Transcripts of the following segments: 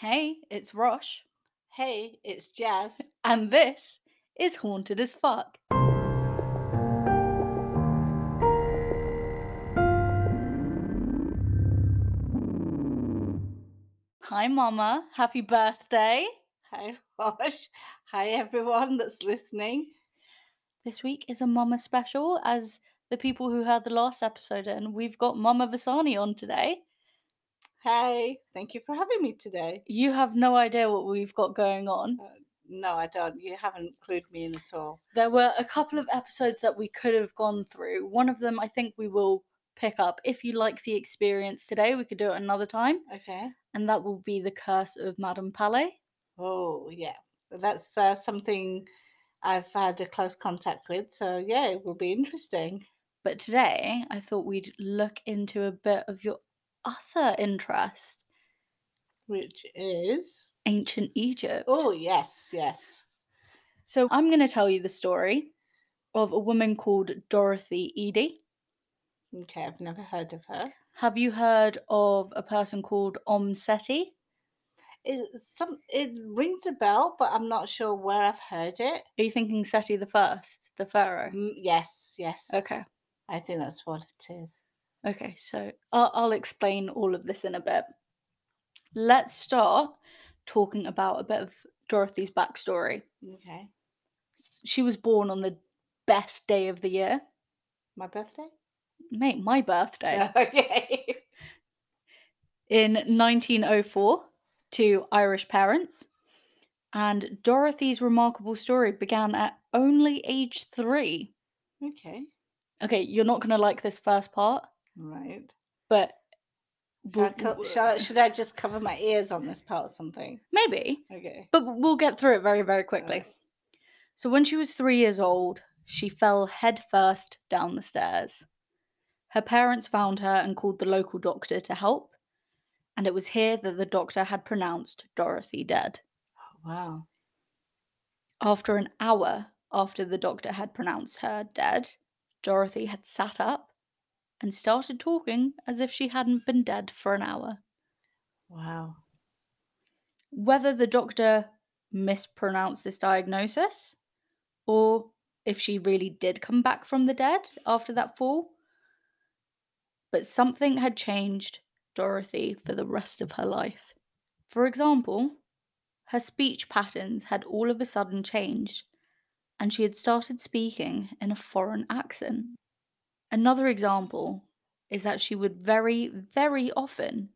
Hey, it's Rosh, Hey, it's Jazz. and this is Haunted as Fuck. Hi, Mama. Happy birthday. Hi, Rosh. Hi, everyone that's listening. This week is a Mama special, as the people who heard the last episode, and we've got Mama Vasani on today. Hey, thank you for having me today. You have no idea what we've got going on. Uh, no, I don't. You haven't clued me in at all. There were a couple of episodes that we could have gone through. One of them I think we will pick up. If you like the experience today, we could do it another time, Okay. and that will be The Curse of Madame Palais. Oh, yeah. That's uh, something I've had a close contact with. So, yeah, it will be interesting. But today, I thought we'd look into a bit of your other interest, Which is. ancient Egypt. Oh, yes, yes. So, I'm going to tell you the story of a woman called Dorothy Eady. Okay, I've never heard of her. Have you heard of a person called Omm Seti? It, some, it rings a bell, but I'm not sure where I've heard it. Are you thinking Seti the First, the pharaoh? Mm, yes, yes. Okay. I think that's what it is. Okay, so I'll, I'll explain all of this in a bit. Let's start talking about a bit of Dorothy's backstory. Okay. She was born on the best day of the year. My birthday? Mate, my birthday. Okay. in 1904 to Irish parents. And Dorothy's remarkable story began at only age three. okay. Okay, you're not going to like this first part, Right. but Should I, co- should, I, should I just cover my ears on this part or something? maybe, Okay. but we'll get through it very, very quickly. Alright. So, when she was three years old, she fell headfirst down the stairs. Her parents found her and called the local doctor to help, and it was here that the doctor had pronounced Dorothy dead. Oh, wow. After an hour after the doctor had pronounced her dead, Dorothy had sat up and started talking as if she hadn't been dead for an hour. Wow. Whether the doctor mispronounced this diagnosis or if she really did come back from the dead after that fall, but something had changed Dorothy for the rest of her life. For example, her speech patterns had all of a sudden changed, and she had started speaking in a foreign accent. Another example is that she would very, very often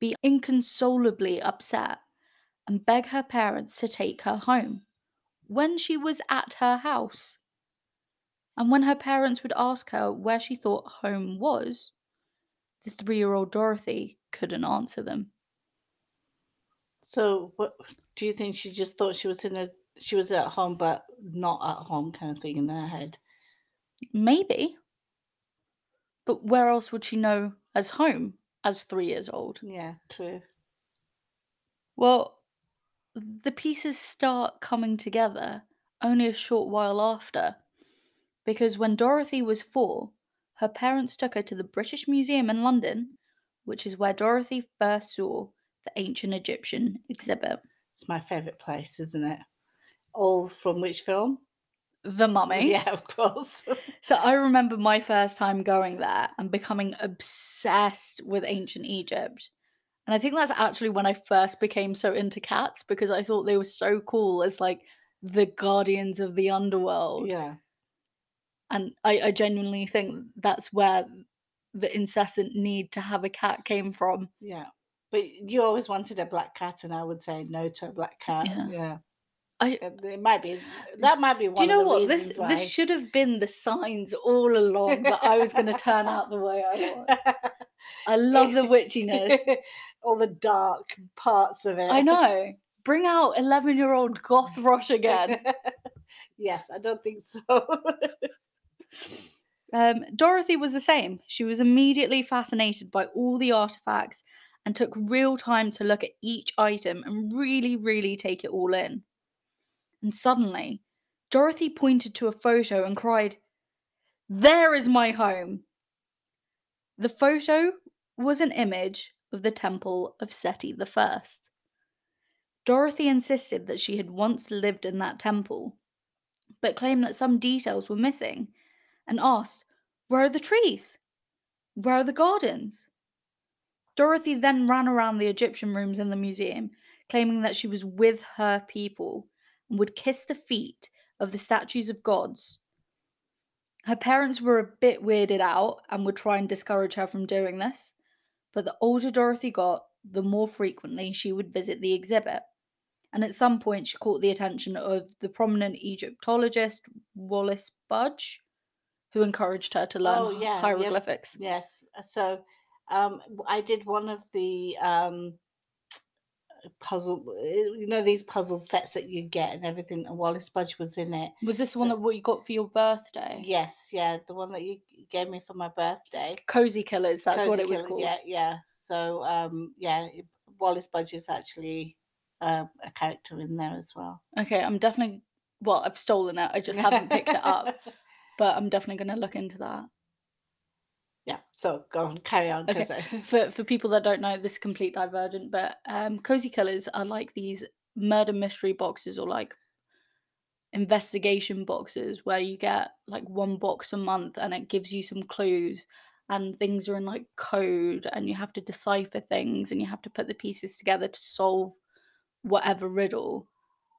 be inconsolably upset and beg her parents to take her home when she was at her house. And when her parents would ask her where she thought home was, the three year old Dorothy couldn't answer them. So, what do you think she just thought she was in a she was at home but not at home kind of thing in her head? Maybe. But where else would she know as home as three years old? Yeah, true. Well, the pieces start coming together only a short while after. Because when Dorothy was four, her parents took her to the British Museum in London, which is where Dorothy first saw the ancient Egyptian exhibit. It's my favorite place, isn't it? All from which film? The Mummy. Yeah, of course. So I remember my first time going there and becoming obsessed with ancient Egypt. And I think that's actually when I first became so into cats because I thought they were so cool as like the guardians of the underworld. yeah. And I, I genuinely think that's where the incessant need to have a cat came from. Yeah. But you always wanted a black cat, and I would say no to a black cat. Yeah. Yeah. I It might be that might be one do you know what this why. this should have been the signs all along that I was going to turn out the way I was. I love the witchiness. All the dark parts of it. I know. Bring out 11 year old goth Rosh again. yes, I don't think so. Um, Dorothy was the same. She was immediately fascinated by all the artifacts and took real time to look at each item and really, really take it all in. And suddenly, Dorothy pointed to a photo and cried, There is my home! The photo was an image of the temple of Seti First. Dorothy insisted that she had once lived in that temple, but claimed that some details were missing and asked, Where are the trees? Where are the gardens? Dorothy then ran around the Egyptian rooms in the museum, claiming that she was with her people and would kiss the feet of the statues of gods. Her parents were a bit weirded out and would try and discourage her from doing this, but the older Dorothy got, the more frequently she would visit the exhibit. And at some point, she caught the attention of the prominent Egyptologist Wallis Budge, who encouraged her to learn Oh, yeah, yep. hieroglyphics. Yes. So um, I did one of the um, puzzle, uh, you know, these puzzle sets that you get and everything. And Wallis Budge was in it. Was this the one that what you got for your birthday? Yes, yeah, the one that you gave me for my birthday. Cosy Killers, that's what it was Killer, called. Yeah, yeah. So um, yeah, Wallis Budge is actually uh, a character in there as well. Okay, I'm definitely well, I've stolen it. I just haven't picked it up, but I'm definitely going to look into that. Yeah. So go on, carry on. 'cause I- For for people that don't know, this is complete divergent, but um, Cosy Killers are like these murder mystery boxes or like investigation boxes where you get like one box a month and it gives you some clues and things are in like code and you have to decipher things and you have to put the pieces together to solve whatever riddle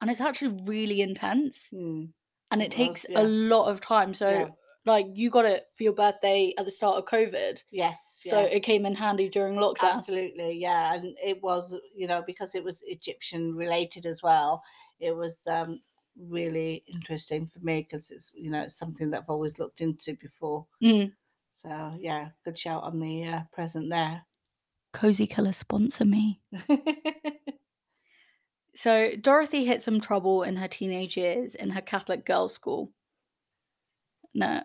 and it's actually really intense Hmm, and It it takes was, yeah. a lot of time so Yeah. Like you got it for your birthday at the start of covid yes. so yeah. it came in handy during lockdown Absolutely, yeah, and it was, you know, because it was Egyptian related as well. It was um, really interesting for me because it's, you know, it's something that I've always looked into before. Mm. So yeah, good shout on the uh, present there. Cosy Killer sponsor me So Dorothy hit some trouble in her teenage years in her Catholic girls' school. No,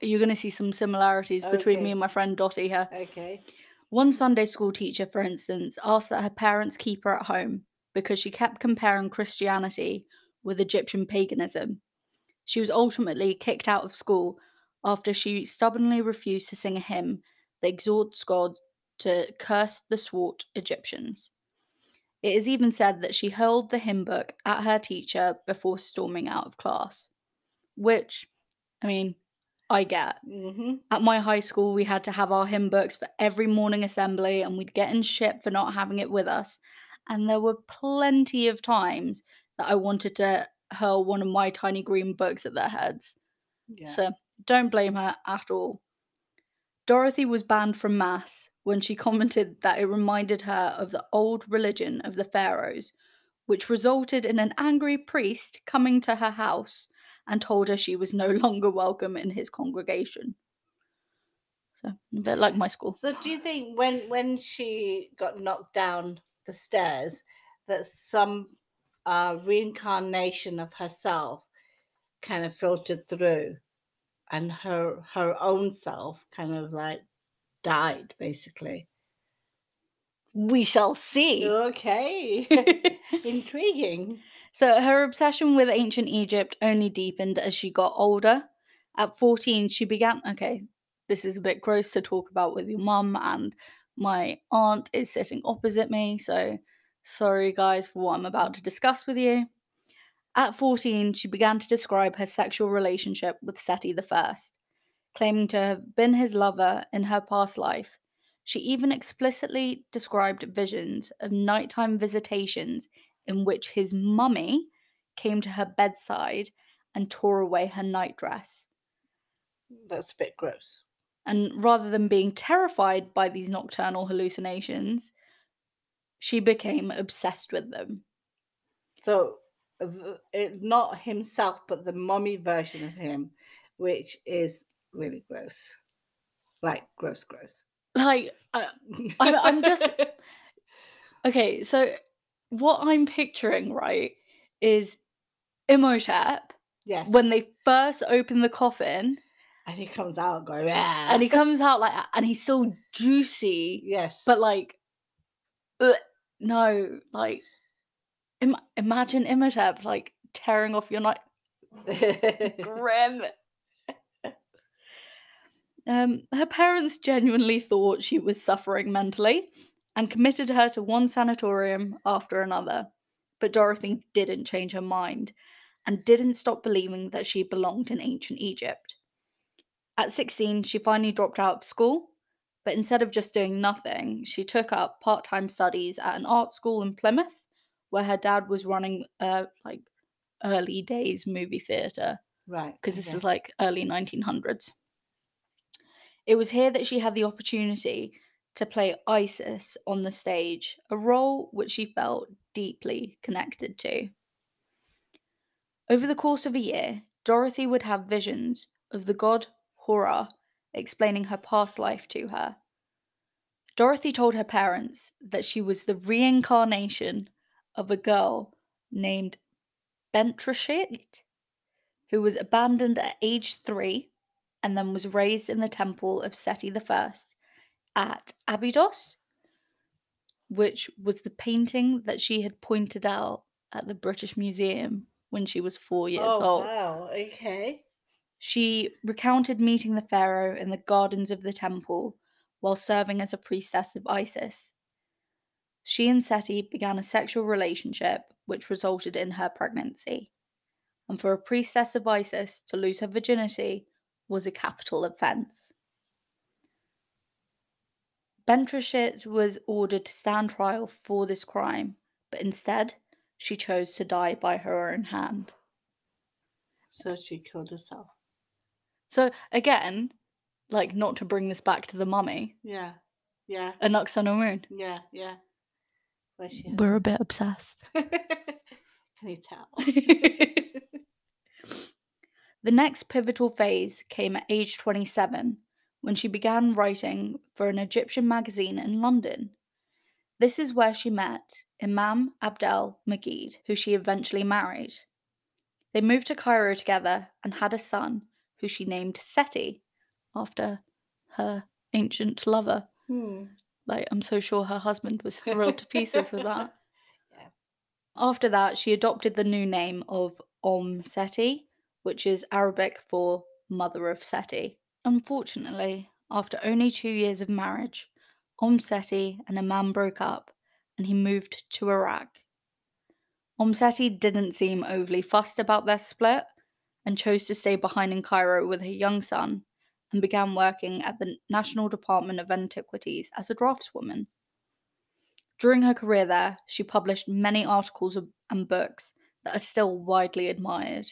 you're going to see some similarities between me Okay. and my friend Dottie here. okay. One Sunday school teacher, for instance, asked that her parents keep her at home because she kept comparing Christianity with Egyptian paganism. She was ultimately kicked out of school after she stubbornly refused to sing a hymn that exhorts God to curse the swart Egyptians. It is even said that she hurled the hymn book at her teacher before storming out of class. Which, I mean, I get. hmm At my high school, we had to have our hymn books for every morning assembly, and we'd get in shit for not having it with us. And there were plenty of times that I wanted to hurl one of my tiny green books at their heads. Yeah. So don't blame her at all. Dorothy was banned from Mass when she commented that it reminded her of the old religion of the pharaohs, which resulted in an angry priest coming to her house and told her she was no longer welcome in his congregation. So, a bit like my school. So do you think when when she got knocked down the stairs that some uh, reincarnation of herself kind of filtered through and her her own self kind of like died basically? We shall see. Okay. Intriguing. So her obsession with ancient Egypt only deepened as she got older. At 14, she began. Okay, this is a bit gross to talk about with your mum, and my aunt is sitting opposite me, so sorry, guys, for what I'm about to discuss with you. At 14, she began to describe her sexual relationship with Seti I, claiming to have been his lover in her past life. She even explicitly described visions of nighttime visitations in which his mummy came to her bedside and tore away her nightdress. That's a bit gross. And rather than being terrified by these nocturnal hallucinations, she became obsessed with them. So it, not himself, but the mummy version of him, which is really gross. Like gross, gross. Like, I, I'm- I'm just- okay, so what I'm picturing, right, is Imhotep yes. when they first open the coffin and he comes out going, yeah. and he comes out like, and he's so juicy, yes, but like, ugh, no, like, Im- imagine Imhotep like tearing off your night. Grim. Um, her parents genuinely thought she was suffering mentally and committed her to one sanatorium after another. But Dorothy didn't change her mind and didn't stop believing that she belonged in ancient Egypt. At 16, she finally dropped out of school, but instead of just doing nothing, she took up part time studies at an art school in Plymouth, where her dad was running a like early days movie theatre Right. because this is like early 1900s. It was here that she had the opportunity to play Isis on the stage, a role which she felt deeply connected to. Over the course of a year, Dorothy would have visions of the god Hor-Ra explaining her past life to her. Dorothy told her parents that she was the reincarnation of a girl named Bentreshyt, who was abandoned at age three and then was raised in the temple of Seti I at Abydos, which was the painting that she had pointed out at the British Museum when she was four years oh, old. wow. Okay. She recounted meeting the pharaoh in the gardens of the temple while serving as a priestess of Isis. She and Seti began a sexual relationship which resulted in her pregnancy. And for a priestess of Isis to lose her virginity was a capital offense. Bentreshyt was ordered to stand trial for this crime, but instead she chose to die by her own hand. So she killed herself. So again, like not to bring this back to the mummy, Yeah. Yeah. a Nux on a moon. Yeah. Yeah. Where she We're a bit obsessed. Can you tell? The next pivotal phase came at age 27 when she began writing for an Egyptian magazine in London. This is where she met Imam Abdel Magid, who she eventually married. They moved to Cairo together and had a son who she named Seti after her ancient lover. Hmm. Like, I'm so sure her husband was thrilled to pieces with that. Yeah. After that, she adopted the new name of Omm Seti, which is Arabic for Mother of Seti. Unfortunately, after only two years of marriage, Omm Seti and Imam broke up and he moved to Iraq. Omm Seti didn't seem overly fussed about their split and chose to stay behind in Cairo with her young son and began working at the National Department of Antiquities as a draftswoman. During her career there, she published many articles and books that are still widely admired.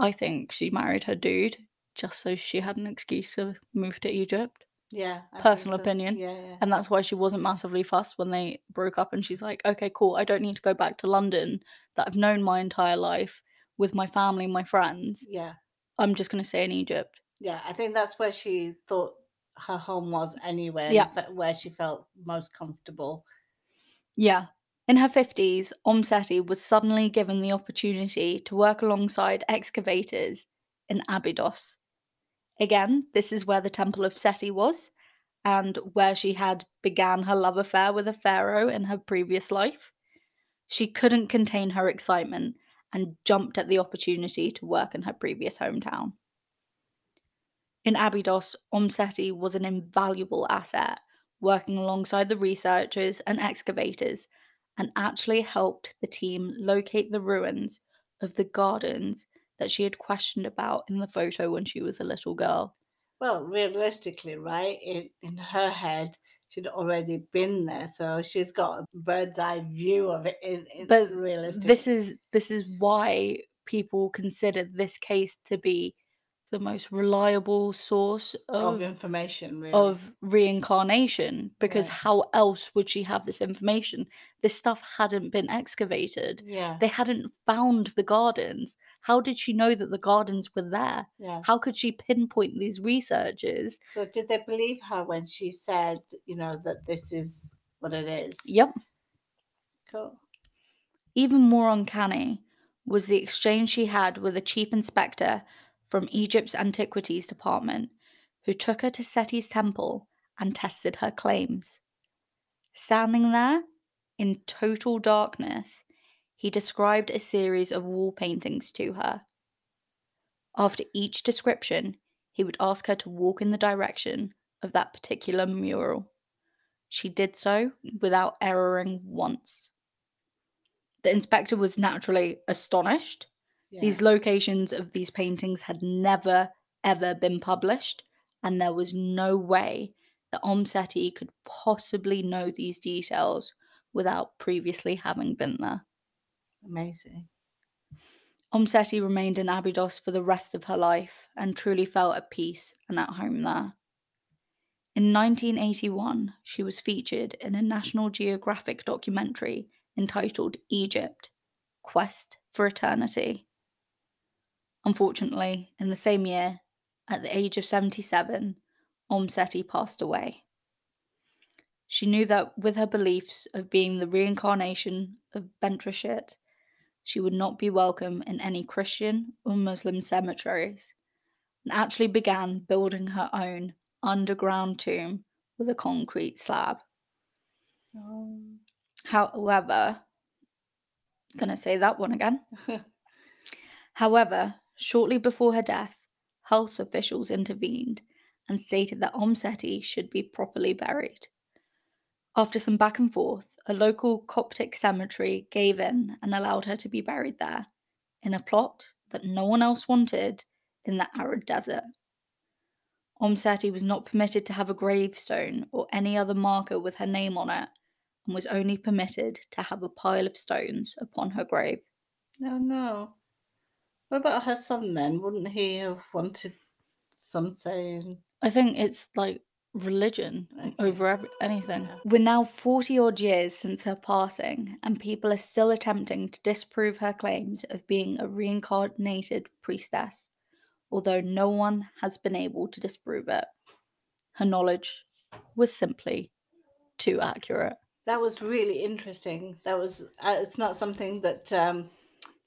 I think she married her dude just so she had an excuse to move to Egypt. Yeah. I Personal so. opinion. Yeah. Yeah. And that's why she wasn't massively fussed when they broke up. And she's like, okay, cool. I don't need to go back to London that I've known my entire life with my family, my friends. Yeah. I'm just going to stay in Egypt. Yeah. I think that's where she thought her home was anyway. Yeah. Where she felt most comfortable. Yeah. In her 50s, Omm Seti was suddenly given the opportunity to work alongside excavators in Abydos. Again, this is where the Temple of Seti was, and where she had began her love affair with a pharaoh in her previous life. She couldn't contain her excitement and jumped at the opportunity to work in her previous hometown. In Abydos, Omm Seti was an invaluable asset, working alongside the researchers and excavators, and actually helped the team locate the ruins of the gardens that she had questioned about in the photo when she was a little girl. Well, realistically, right? In, in her head, she'd already been there, so she's got a bird's eye view of it. But realistically, This is this is why people consider this case to be the most reliable source of of information, really. of reincarnation because Yeah. how else would she have this information this stuff hadn't been excavated yeah, they hadn't found the gardens how did she know that the gardens were there yeah. how could she pinpoint these researchers So, did they believe her when she said, you know, that this is what it is? yep Cool. even more uncanny was the exchange she had with the chief inspector from Egypt's Antiquities Department who took her to Seti's temple and tested her claims. Standing there in total darkness, he described a series of wall paintings to her. After each description, he would ask her to walk in the direction of that particular mural. She did so without erroring once. The inspector was naturally astonished. Yeah. These locations of these paintings had never, ever been published, and there was no way that Omm Seti could possibly know these details without previously having been there. Amazing. Omm Seti remained in Abydos for the rest of her life and truly felt at peace and at home there. In 1981, she was featured in a National Geographic documentary entitled Egypt Quest for Eternity. Unfortunately, in the same year, at the age of 77, Omm Seti passed away. She knew that with her beliefs of being the reincarnation of Bentreshyt, she would not be welcome in any Christian or Muslim cemeteries, and actually began building her own underground tomb with a concrete slab. Um, However, gonna say that one again. However, shortly before her death, health officials intervened and stated that Omm Seti should be properly buried. After some back and forth, a local Coptic cemetery gave in and allowed her to be buried there, in a plot that no one else wanted in the arid desert. Omm Seti was not permitted to have a gravestone or any other marker with her name on it, and was only permitted to have a pile of stones upon her grave. Oh, no, no. What about her son then? Wouldn't he have wanted something? I think it's like religion over every, anything. We're now 40 odd years since her passing, and people are still attempting to disprove her claims of being a reincarnated priestess, although no one has been able to disprove it. Her knowledge was simply too accurate. That was really interesting. That was. Uh, it's not something that um,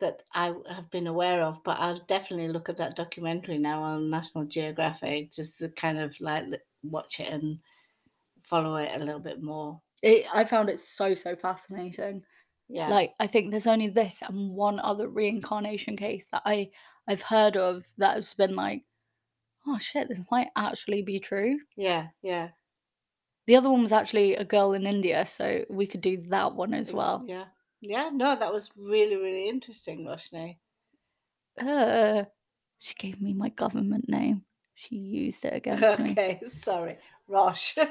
that I have been aware of, but I'll definitely look at that documentary now on National Geographic just to kind of like watch it and follow it a little bit more. It, I found it so, so fascinating. Yeah. Like, I think there's only this and one other reincarnation case that I, I've heard of that has been like, oh shit, this might actually be true. yeah. Yeah. The other one was actually a girl in India, so we could do that one as well. Yeah. Yeah. No, that was really really interesting, Roshni. Uh, she gave me my government name. She used it against me. Okay. Sorry, Rosh.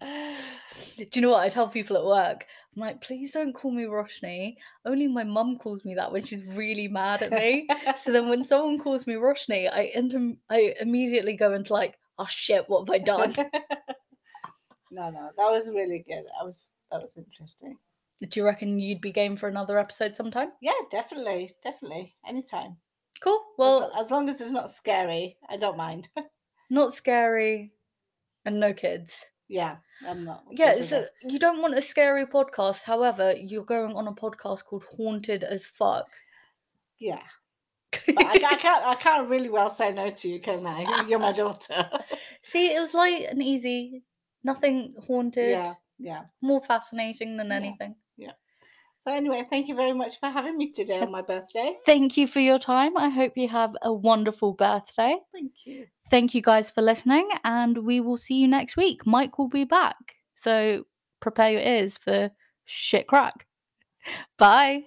Do you know what I tell people at work? I'm like, please don't call me Roshni. Only my mum calls me that when she's really mad at me. so then when someone calls me Roshni, I inter- I immediately go into like, oh shit, what have I done? no, no, that was really good. I was that was interesting. Do you reckon you'd be game for another episode sometime? Yeah, definitely, definitely, anytime. Cool. Well, Well, as long as it's not scary, I don't mind. not scary and no kids. yeah, I'm not. Yeah, so you don't want a scary podcast. However, you're going on a podcast called Haunted as Fuck. yeah. But I, I can't. I can't really well say no to you, can I? You're my daughter. See, it was light and easy. Nothing haunted. yeah, yeah. More fascinating than anything. Yeah. anything. So anyway, thank you very much for having me today on my birthday. Thank you for your time. I hope you have a wonderful birthday. Thank you. Thank you guys for listening, and we will see you next week. Mike will be back. So prepare your ears for shit crack. Bye.